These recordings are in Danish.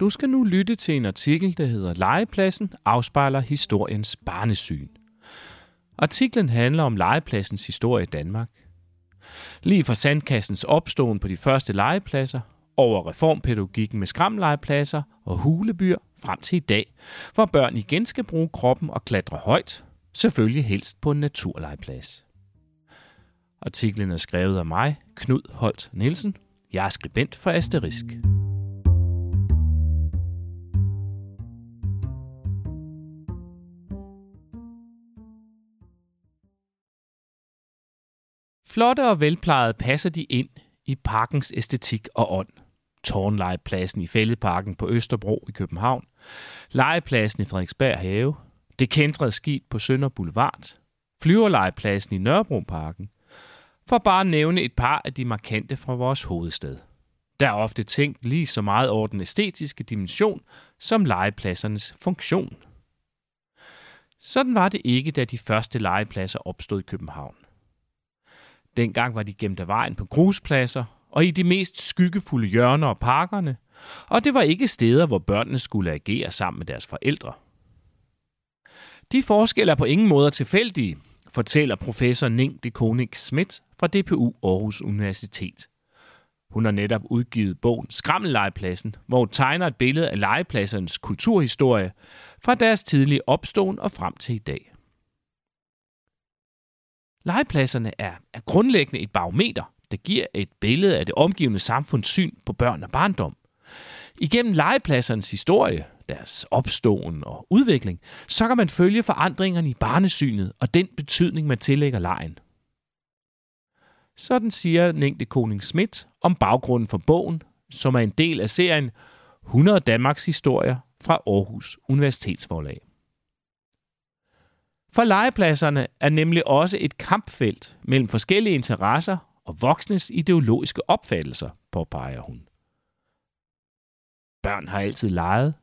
Du skal nu lytte til en artikel, der hedder Legepladsen afspejler historiens barnesyn. Artiklen handler om legepladsens historie i Danmark. Lige fra sandkassens opståen på de første legepladser, over reformpædagogikken med skramlegepladser og hulebyr frem til i dag, hvor børn igen skal bruge kroppen og klatre højt, selvfølgelig helst på en naturlegeplads. Artiklen er skrevet af mig, Knud Holt Nielsen. Jeg er skribent for Asterisk. Flotte og velplejede passer de ind i parkens æstetik og ånd. Tårnlegepladsen i Fælledparken på Østerbro i København, legepladsen i Frederiksberg Have, det kendrede skib på Sønder Boulevard, flyverlegepladsen i Nørrebroparken, for bare at nævne et par af de markante fra vores hovedstad. Der er ofte tænkt lige så meget over den æstetiske dimension som legepladsernes funktion. Sådan var det ikke, da de første legepladser opstod i København. Dengang var de gemt af vejen på gruspladser og i de mest skyggefulde hjørner og parkerne, og det var ikke steder, hvor børnene skulle agere sammen med deres forældre. De forskelle er på ingen måde tilfældige, fortæller professor Ning de Koning Schmidt fra DPU Aarhus Universitet. Hun har netop udgivet bogen Skrammellegepladsen, hvor hun tegner et billede af legepladsernes kulturhistorie fra deres tidlige opståen og frem til i dag. Legepladserne er, er grundlæggende et barometer, der giver et billede af det omgivende samfunds syn på børn og barndom. Igennem legepladsernes historie, deres opståen og udvikling, så kan man følge forandringerne i barnesynet og den betydning, man tillægger lejen. Sådan siger Ningde Koning Schmidt om baggrunden for bogen, som er en del af serien 100 Danmarks historier fra Aarhus Universitetsforlag. For legepladserne er nemlig også et kampfelt mellem forskellige interesser og voksnes ideologiske opfattelser, påpeger hun. Børn har altid leget,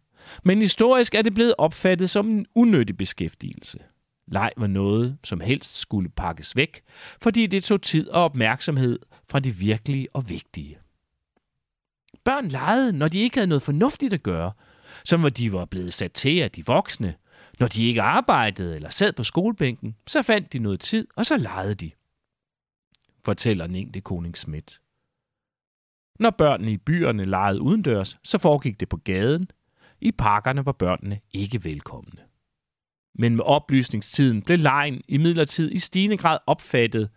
men historisk er det blevet opfattet som en unødig beskæftigelse. Leg var noget, som helst skulle pakkes væk, fordi det tog tid og opmærksomhed fra det virkelige og vigtige. Børn legede, når de ikke havde noget fornuftigt at gøre, som hvor de var blevet sat til af de voksne. Når de ikke arbejdede eller sad på skolebænken, så fandt de noget tid, og så legede de. Fortæller Ningde Koning Schmidt. Når børnene i byerne legede udendørs, så foregik det på gaden. I parkerne var børnene ikke velkomne. Men med oplysningstiden blev lejen i midlertid i stigende grad opfattet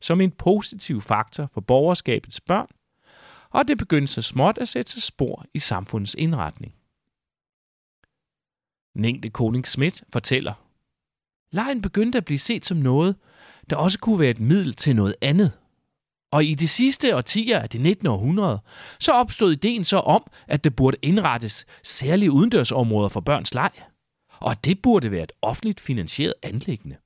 som en positiv faktor for borgerskabets børn, og det begyndte så småt at sætte sig spor i samfundets indretning. Nængde Koning Schmidt fortæller, Lejen begyndte at blive set som noget, der også kunne være et middel til noget andet – og i de sidste årtier af det 19. århundrede, så opstod ideen så om, at der burde indrettes særlige udendørsområder for børns leg. Og det burde være et offentligt finansieret anlæggende.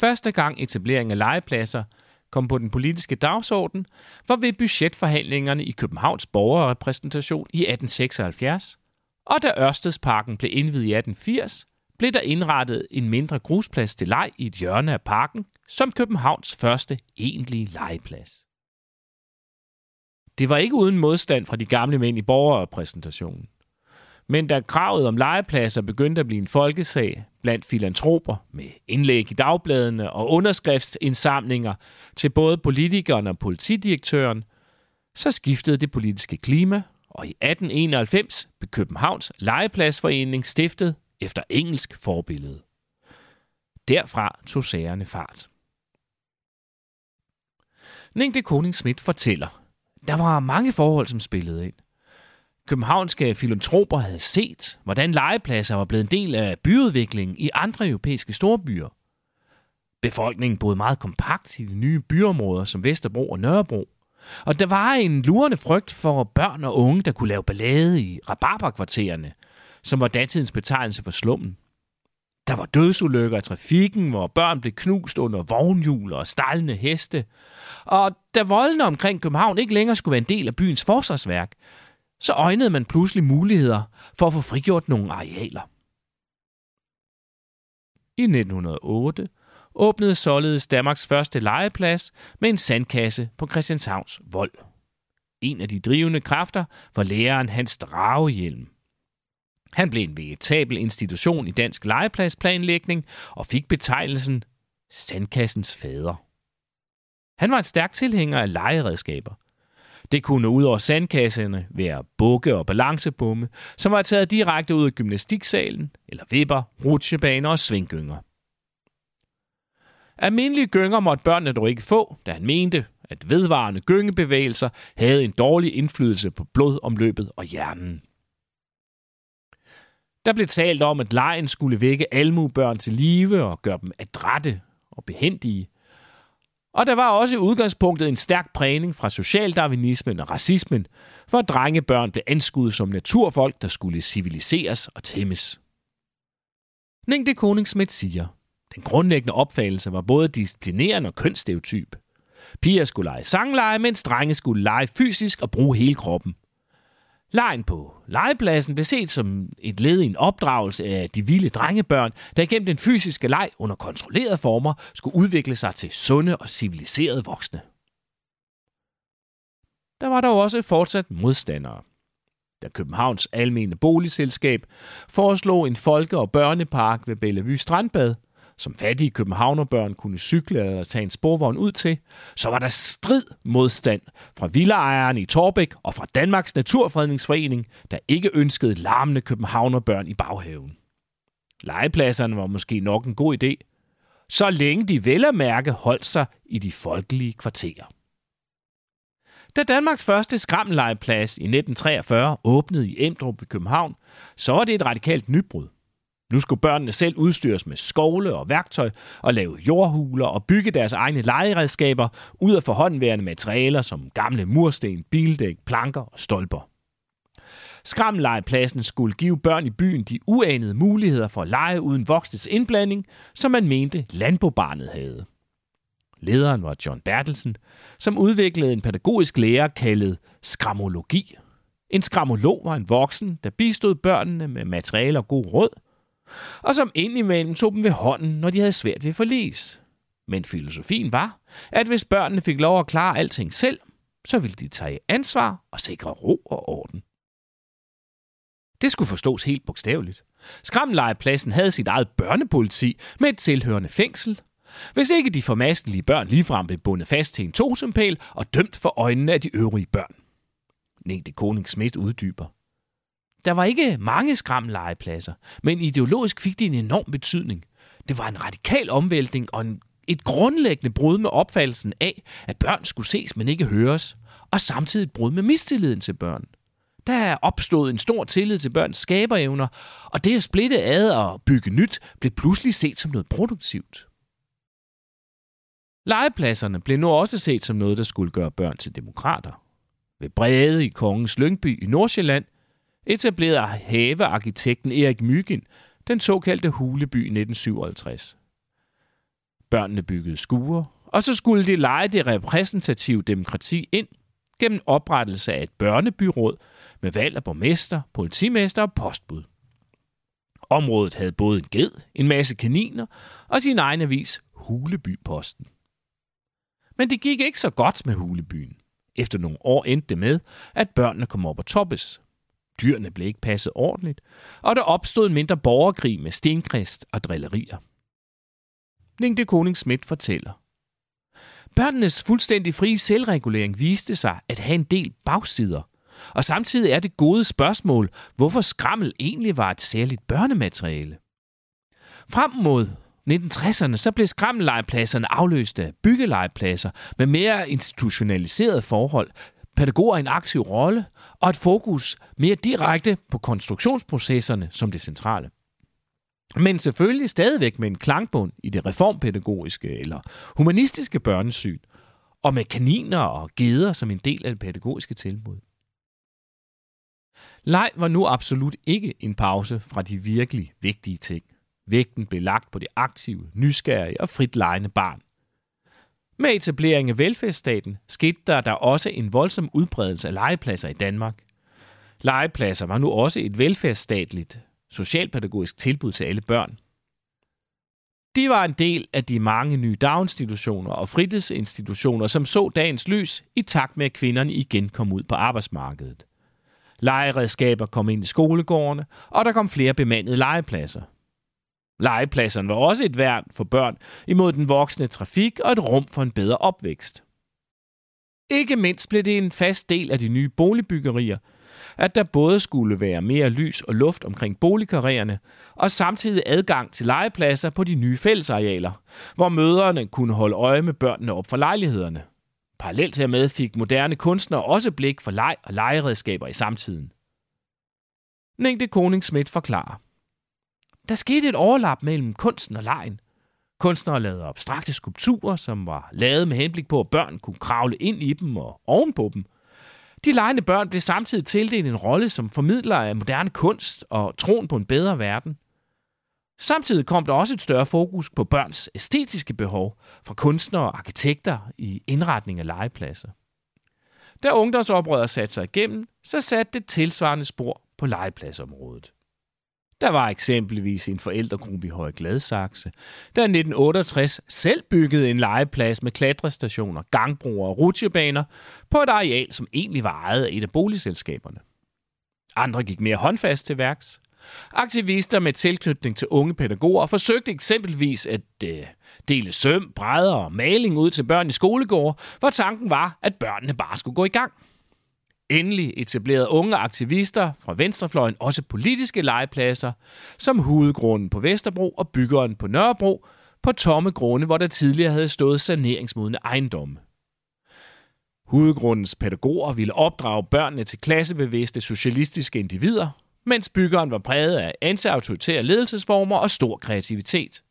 Første gang etablering af legepladser kom på den politiske dagsorden, var ved budgetforhandlingerne i Københavns borgerrepræsentation i 1876, og da Ørstedsparken blev indvidet i 1880, blev der indrettet en mindre grusplads til leg i et hjørne af parken, som Københavns første egentlige legeplads. Det var ikke uden modstand fra de gamle mænd i borgerrepræsentationen. Men da kravet om legepladser begyndte at blive en folkesag blandt filantroper med indlæg i dagbladene og underskriftsindsamlinger til både politikerne og politidirektøren, så skiftede det politiske klima, og i 1891 blev Københavns Legepladsforening stiftet efter engelsk forbillede. Derfra tog sagerne fart. Ningde Koning Schmidt fortæller, der var mange forhold, som spillede ind. Københavnske filantroper havde set, hvordan legepladser var blevet en del af byudviklingen i andre europæiske storbyer. Befolkningen boede meget kompakt i de nye byområder som Vesterbro og Nørrebro. Og der var en lurende frygt for børn og unge, der kunne lave ballade i rabarberkvartererne, som var datidens betegnelse for slummen. Der var dødsulykker i trafikken, hvor børn blev knust under vognhjul og stallende heste. Og da voldene omkring København ikke længere skulle være en del af byens forsvarsværk, så øjnede man pludselig muligheder for at få frigjort nogle arealer. I 1908 åbnede således Danmarks første legeplads med en sandkasse på Christianshavns vold. En af de drivende kræfter var læreren Hans Dragehjelm. Han blev en vegetabel institution i dansk legepladsplanlægning og fik betegnelsen Sandkassens fader. Han var en stærk tilhænger af legeredskaber. Det kunne ud over sandkasserne være bukke og balancebomme, som var taget direkte ud af gymnastiksalen, eller vipper, rutsjebaner og svinggynger. Almindelige gynger måtte børnene dog ikke få, da han mente, at vedvarende gyngebevægelser havde en dårlig indflydelse på blodomløbet og hjernen. Der blev talt om, at lejen skulle vække almubørn til live og gøre dem adrette og behendige. Og der var også i udgangspunktet en stærk prægning fra socialdarwinismen og racismen, for at drengebørn blev anskuet som naturfolk, der skulle civiliseres og tæmmes. Ningde Koningsmæt siger, den grundlæggende opfattelse var både disciplinerende og kønsstereotyp. Piger skulle lege sangleje, mens drenge skulle lege fysisk og bruge hele kroppen. Lejen på legepladsen blev set som et led i en opdragelse af de vilde drengebørn, der gennem den fysiske leg under kontrollerede former skulle udvikle sig til sunde og civiliserede voksne. Der var dog også fortsat modstandere. Da Københavns Almene Boligselskab foreslog en folke- og børnepark ved Bellevue Strandbad – som fattige københavnerbørn kunne cykle eller tage en sporvogn ud til, så var der strid modstand fra villaejerne i Torbæk og fra Danmarks Naturfredningsforening, der ikke ønskede larmende københavnerbørn i baghaven. Legepladserne var måske nok en god idé, så længe de vel at mærke holdt sig i de folkelige kvarterer. Da Danmarks første skrammellegeplads i 1943 åbnede i Emdrup ved København, så var det et radikalt nybrud – nu skulle børnene selv udstyres med skovle og værktøj og lave jordhuler og bygge deres egne legeredskaber ud af forhåndværende materialer som gamle mursten, bildæk, planker og stolper. Skramlegepladsen skulle give børn i byen de uanede muligheder for at lege uden voksnes indblanding, som man mente landbobarnet havde. Lederen var John Bertelsen, som udviklede en pædagogisk lære kaldet skramologi. En skramolog var en voksen, der bistod børnene med materialer og god råd – og som indimellem tog dem ved hånden, når de havde svært ved forlis. Men filosofien var, at hvis børnene fik lov at klare alting selv, så ville de tage ansvar og sikre ro og orden. Det skulle forstås helt bogstaveligt. Skrammelejepladsen havde sit eget børnepoliti med et tilhørende fængsel. Hvis ikke de formastelige børn ligefrem blev bundet fast til en tosempæl og dømt for øjnene af de øvrige børn. Nægte Koning Schmidt uddyber. Der var ikke mange skramlegepladser, men ideologisk fik de en enorm betydning. Det var en radikal omvæltning og en, et grundlæggende brud med opfattelsen af, at børn skulle ses, men ikke høres, og samtidig et brud med mistilliden til børn. Der er opstået en stor tillid til børns skaberevner, og det at splitte ad og bygge nyt blev pludselig set som noget produktivt. Legepladserne blev nu også set som noget, der skulle gøre børn til demokrater. Ved Brede i Kongens Lyngby i Nordsjælland – etablerede havearkitekten Erik Mygind den såkaldte Huleby i 1957. Børnene byggede skure, og så skulle de lege det repræsentative demokrati ind gennem oprettelse af et børnebyråd med valg af borgmester, politimester og postbud. Området havde både en ged, en masse kaniner og sin egen avis Hulebyposten. Men det gik ikke så godt med Hulebyen. Efter nogle år endte det med, at børnene kom op og toppes. Dyrene blev ikke passet ordentligt, og der opstod en mindre borgerkrig med stenkrist og drillerier. Ningde Koning Schmidt fortæller. Børnenes fuldstændig frie selvregulering viste sig at have en del bagsider, og samtidig er det gode spørgsmål, hvorfor skrammel egentlig var et særligt børnemateriale. Frem mod 1960'erne så blev skrammellegepladserne afløst af byggelegepladser med mere institutionaliserede forhold, pædagoger en aktiv rolle og et fokus mere direkte på konstruktionsprocesserne som det centrale. Men selvfølgelig stadigvæk med en klangbund i det reformpædagogiske eller humanistiske børnesyn, og med kaniner og geder som en del af det pædagogiske tilbud. Leg var nu absolut ikke en pause fra de virkelig vigtige ting. Vægten blev lagt på det aktive, nysgerrige og frit lejende barn. Med etableringen af velfærdsstaten skete der, der også en voldsom udbredelse af legepladser i Danmark. Legepladser var nu også et velfærdsstatligt socialpædagogisk tilbud til alle børn. De var en del af de mange nye daginstitutioner og fritidsinstitutioner, som så dagens lys i takt med, at kvinderne igen kom ud på arbejdsmarkedet. Legeredskaber kom ind i skolegårdene, og der kom flere bemandede legepladser. Legepladserne var også et værn for børn imod den voksne trafik og et rum for en bedre opvækst. Ikke mindst blev det en fast del af de nye boligbyggerier, at der både skulle være mere lys og luft omkring boligkarrierne, og samtidig adgang til legepladser på de nye fællesarealer, hvor møderne kunne holde øje med børnene op for lejlighederne. Parallelt hermed fik moderne kunstnere også blik for leg og legeredskaber i samtiden. Nængde Koning Schmidt forklarer. Der skete et overlap mellem kunsten og lejen. Kunstnere lavede abstrakte skulpturer, som var lavet med henblik på, at børn kunne kravle ind i dem og ovenpå dem. De lejende børn blev samtidig tildelt en rolle som formidler af moderne kunst og troen på en bedre verden. Samtidig kom der også et større fokus på børns æstetiske behov fra kunstnere og arkitekter i indretning af legepladser. Da ungdomsoprøret satte sig igennem, så satte det tilsvarende spor på legepladsområdet. Der var eksempelvis en forældregruppe i Høje Gladsaxe, der i 1968 selv byggede en legeplads med klatrestationer, gangbroer og rutsjebaner på et areal, som egentlig var ejet af et af boligselskaberne. Andre gik mere håndfast til værks. Aktivister med tilknytning til unge pædagoger forsøgte eksempelvis at øh, dele søm, brædder og maling ud til børn i skolegårde, hvor tanken var, at børnene bare skulle gå i gang – Endelig etablerede unge aktivister fra venstrefløjen også politiske legepladser, som hovedgrunden på Vesterbro og byggeren på Nørrebro, på tomme grunde, hvor der tidligere havde stået saneringsmodende ejendomme. Hovedgrundens pædagoger ville opdrage børnene til klassebevidste socialistiske individer, mens byggeren var præget af antiautoritære ledelsesformer og stor kreativitet.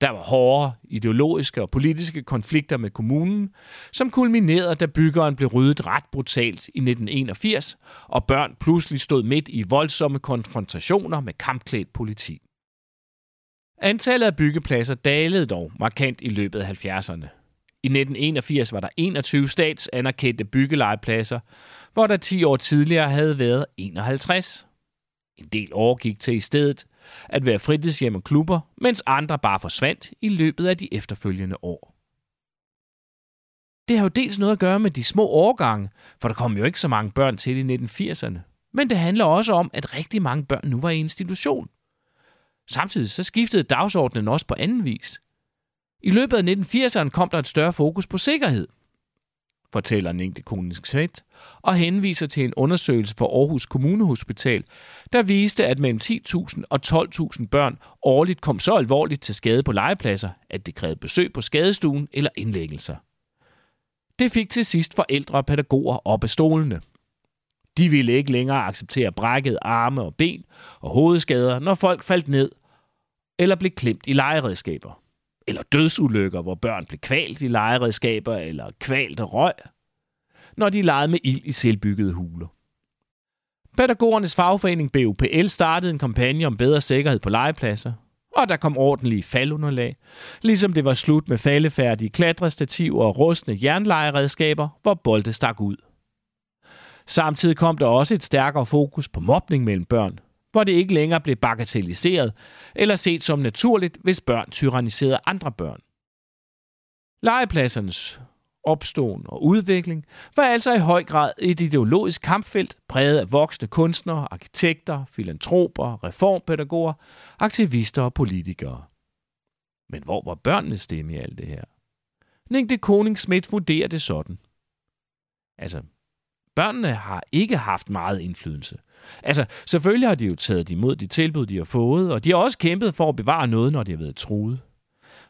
Der var hårde ideologiske og politiske konflikter med kommunen, som kulminerede, da byggeren blev ryddet ret brutalt i 1981, og børn pludselig stod midt i voldsomme konfrontationer med kampklædt politi. Antallet af byggepladser dalede dog markant i løbet af 70'erne. I 1981 var der 21 statsanerkendte byggelegepladser, hvor der 10 år tidligere havde været 51. En del overgik til i stedet at være fritidshjem og klubber, mens andre bare forsvandt i løbet af de efterfølgende år. Det har jo dels noget at gøre med de små årgange, for der kom jo ikke så mange børn til i 1980'erne. Men det handler også om, at rigtig mange børn nu var i institution. Samtidig så skiftede dagsordenen også på anden vis. I løbet af 1980'erne kom der et større fokus på sikkerhed fortæller en enkelt konisk Schmidt, og henviser til en undersøgelse for Aarhus Kommunehospital, der viste, at mellem 10.000 og 12.000 børn årligt kom så alvorligt til skade på legepladser, at det krævede besøg på skadestuen eller indlæggelser. Det fik til sidst forældre og pædagoger op af stolene. De ville ikke længere acceptere brækket arme og ben og hovedskader, når folk faldt ned eller blev klemt i legeredskaber eller dødsulykker, hvor børn blev kvalt i legeredskaber eller kvalt af røg, når de legede med ild i selvbyggede huler. Pædagogernes fagforening BUPL startede en kampagne om bedre sikkerhed på legepladser, og der kom ordentlige faldunderlag, ligesom det var slut med faldefærdige klatrestativer og rustne jernlejeredskaber, hvor bolde stak ud. Samtidig kom der også et stærkere fokus på mobning mellem børn, hvor det ikke længere blev bagatelliseret eller set som naturligt, hvis børn tyranniserede andre børn. Legepladsernes opståen og udvikling var altså i høj grad et ideologisk kampfelt præget af voksne kunstnere, arkitekter, filantroper, reformpædagoger, aktivister og politikere. Men hvor var børnenes stemme i alt det her? Ningde Koning Schmidt vurderer det sådan. Altså, børnene har ikke haft meget indflydelse. Altså, selvfølgelig har de jo taget imod de tilbud, de har fået, og de har også kæmpet for at bevare noget, når de har været truet.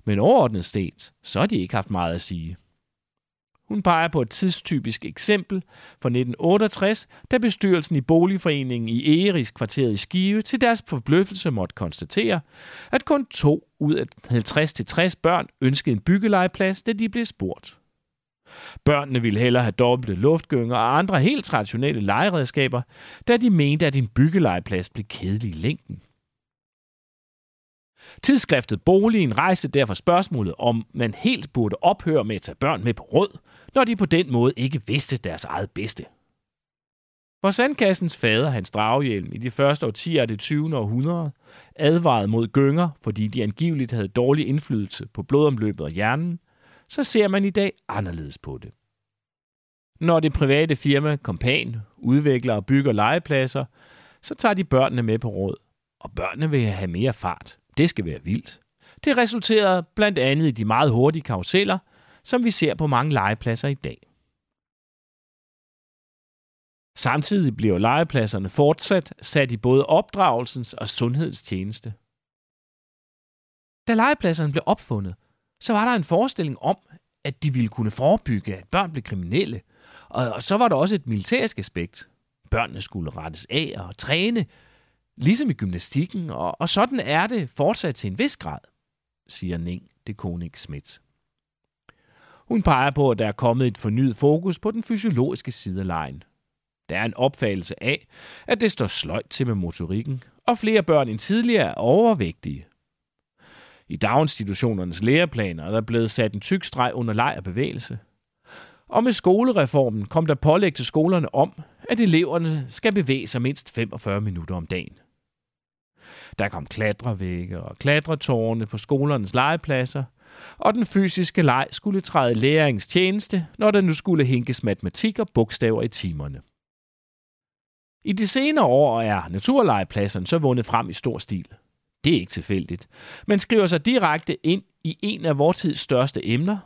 Men overordnet set, så har de ikke haft meget at sige. Hun peger på et tidstypisk eksempel fra 1968, da bestyrelsen i boligforeningen i Egeris kvarteret i Skive til deres forbløffelse måtte konstatere, at kun to ud af 50-60 børn ønskede en byggelegeplads, da de blev spurgt. Børnene ville hellere have dobbelte luftgynger og andre helt traditionelle legeredskaber, da de mente, at en byggelegeplads blev kedelig i længden. Tidsskriftet Boligen rejste derfor spørgsmålet, om man helt burde ophøre med at tage børn med på råd, når de på den måde ikke vidste deres eget bedste. For sandkassens fader, Hans Draghjelm, i de første årtier af det 20. århundrede, advarede mod gynger, fordi de angiveligt havde dårlig indflydelse på blodomløbet og hjernen, så ser man i dag anderledes på det. Når det private firma Kompan udvikler og bygger legepladser, så tager de børnene med på råd. Og børnene vil have mere fart. Det skal være vildt. Det resulterer blandt andet i de meget hurtige karuseller, som vi ser på mange legepladser i dag. Samtidig bliver legepladserne fortsat sat i både opdragelsens og sundhedstjeneste. Da legepladserne blev opfundet, så var der en forestilling om, at de ville kunne forebygge, at børn blev kriminelle. Og så var der også et militærisk aspekt. Børnene skulle rettes af og træne, ligesom i gymnastikken, og, og sådan er det fortsat til en vis grad, siger Ning de Koning Schmidt. Hun peger på, at der er kommet et fornyet fokus på den fysiologiske side af lejen. Der er en opfattelse af, at det står sløjt til med motorikken, og flere børn end tidligere er overvægtige. I daginstitutionernes læreplaner er der blevet sat en tyk streg under leg og bevægelse. Og med skolereformen kom der pålæg til skolerne om, at eleverne skal bevæge sig mindst 45 minutter om dagen. Der kom klatrevægge og klatretårne på skolernes legepladser, og den fysiske leg skulle træde læringens tjeneste, når der nu skulle hinkes matematik og bogstaver i timerne. I de senere år er naturlegepladserne så vundet frem i stor stil. Det er ikke tilfældigt, men skriver sig direkte ind i en af vores tids største emner,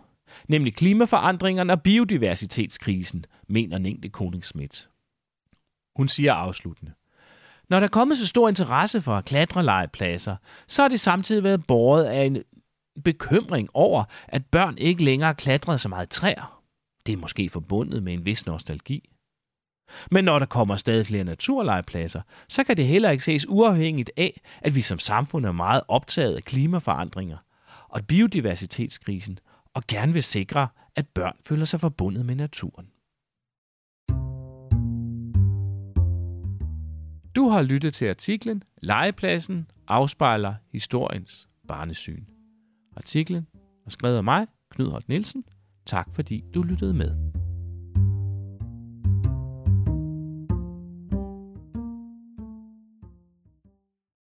nemlig klimaforandringerne og biodiversitetskrisen, mener Ningde Koning Schmidt. Hun siger afsluttende. Når der er kommet så stor interesse for klatrelegepladser, så har det samtidig været båret af en bekymring over, at børn ikke længere klatrer så meget træer. Det er måske forbundet med en vis nostalgi. Men når der kommer stadig flere naturlegepladser, så kan det heller ikke ses uafhængigt af, at vi som samfund er meget optaget af klimaforandringer og biodiversitetskrisen, og gerne vil sikre, at børn føler sig forbundet med naturen. Du har lyttet til artiklen Legepladsen afspejler historiens barnesyn. Artiklen er skrevet af mig, Knud Holt Nielsen. Tak fordi du lyttede med.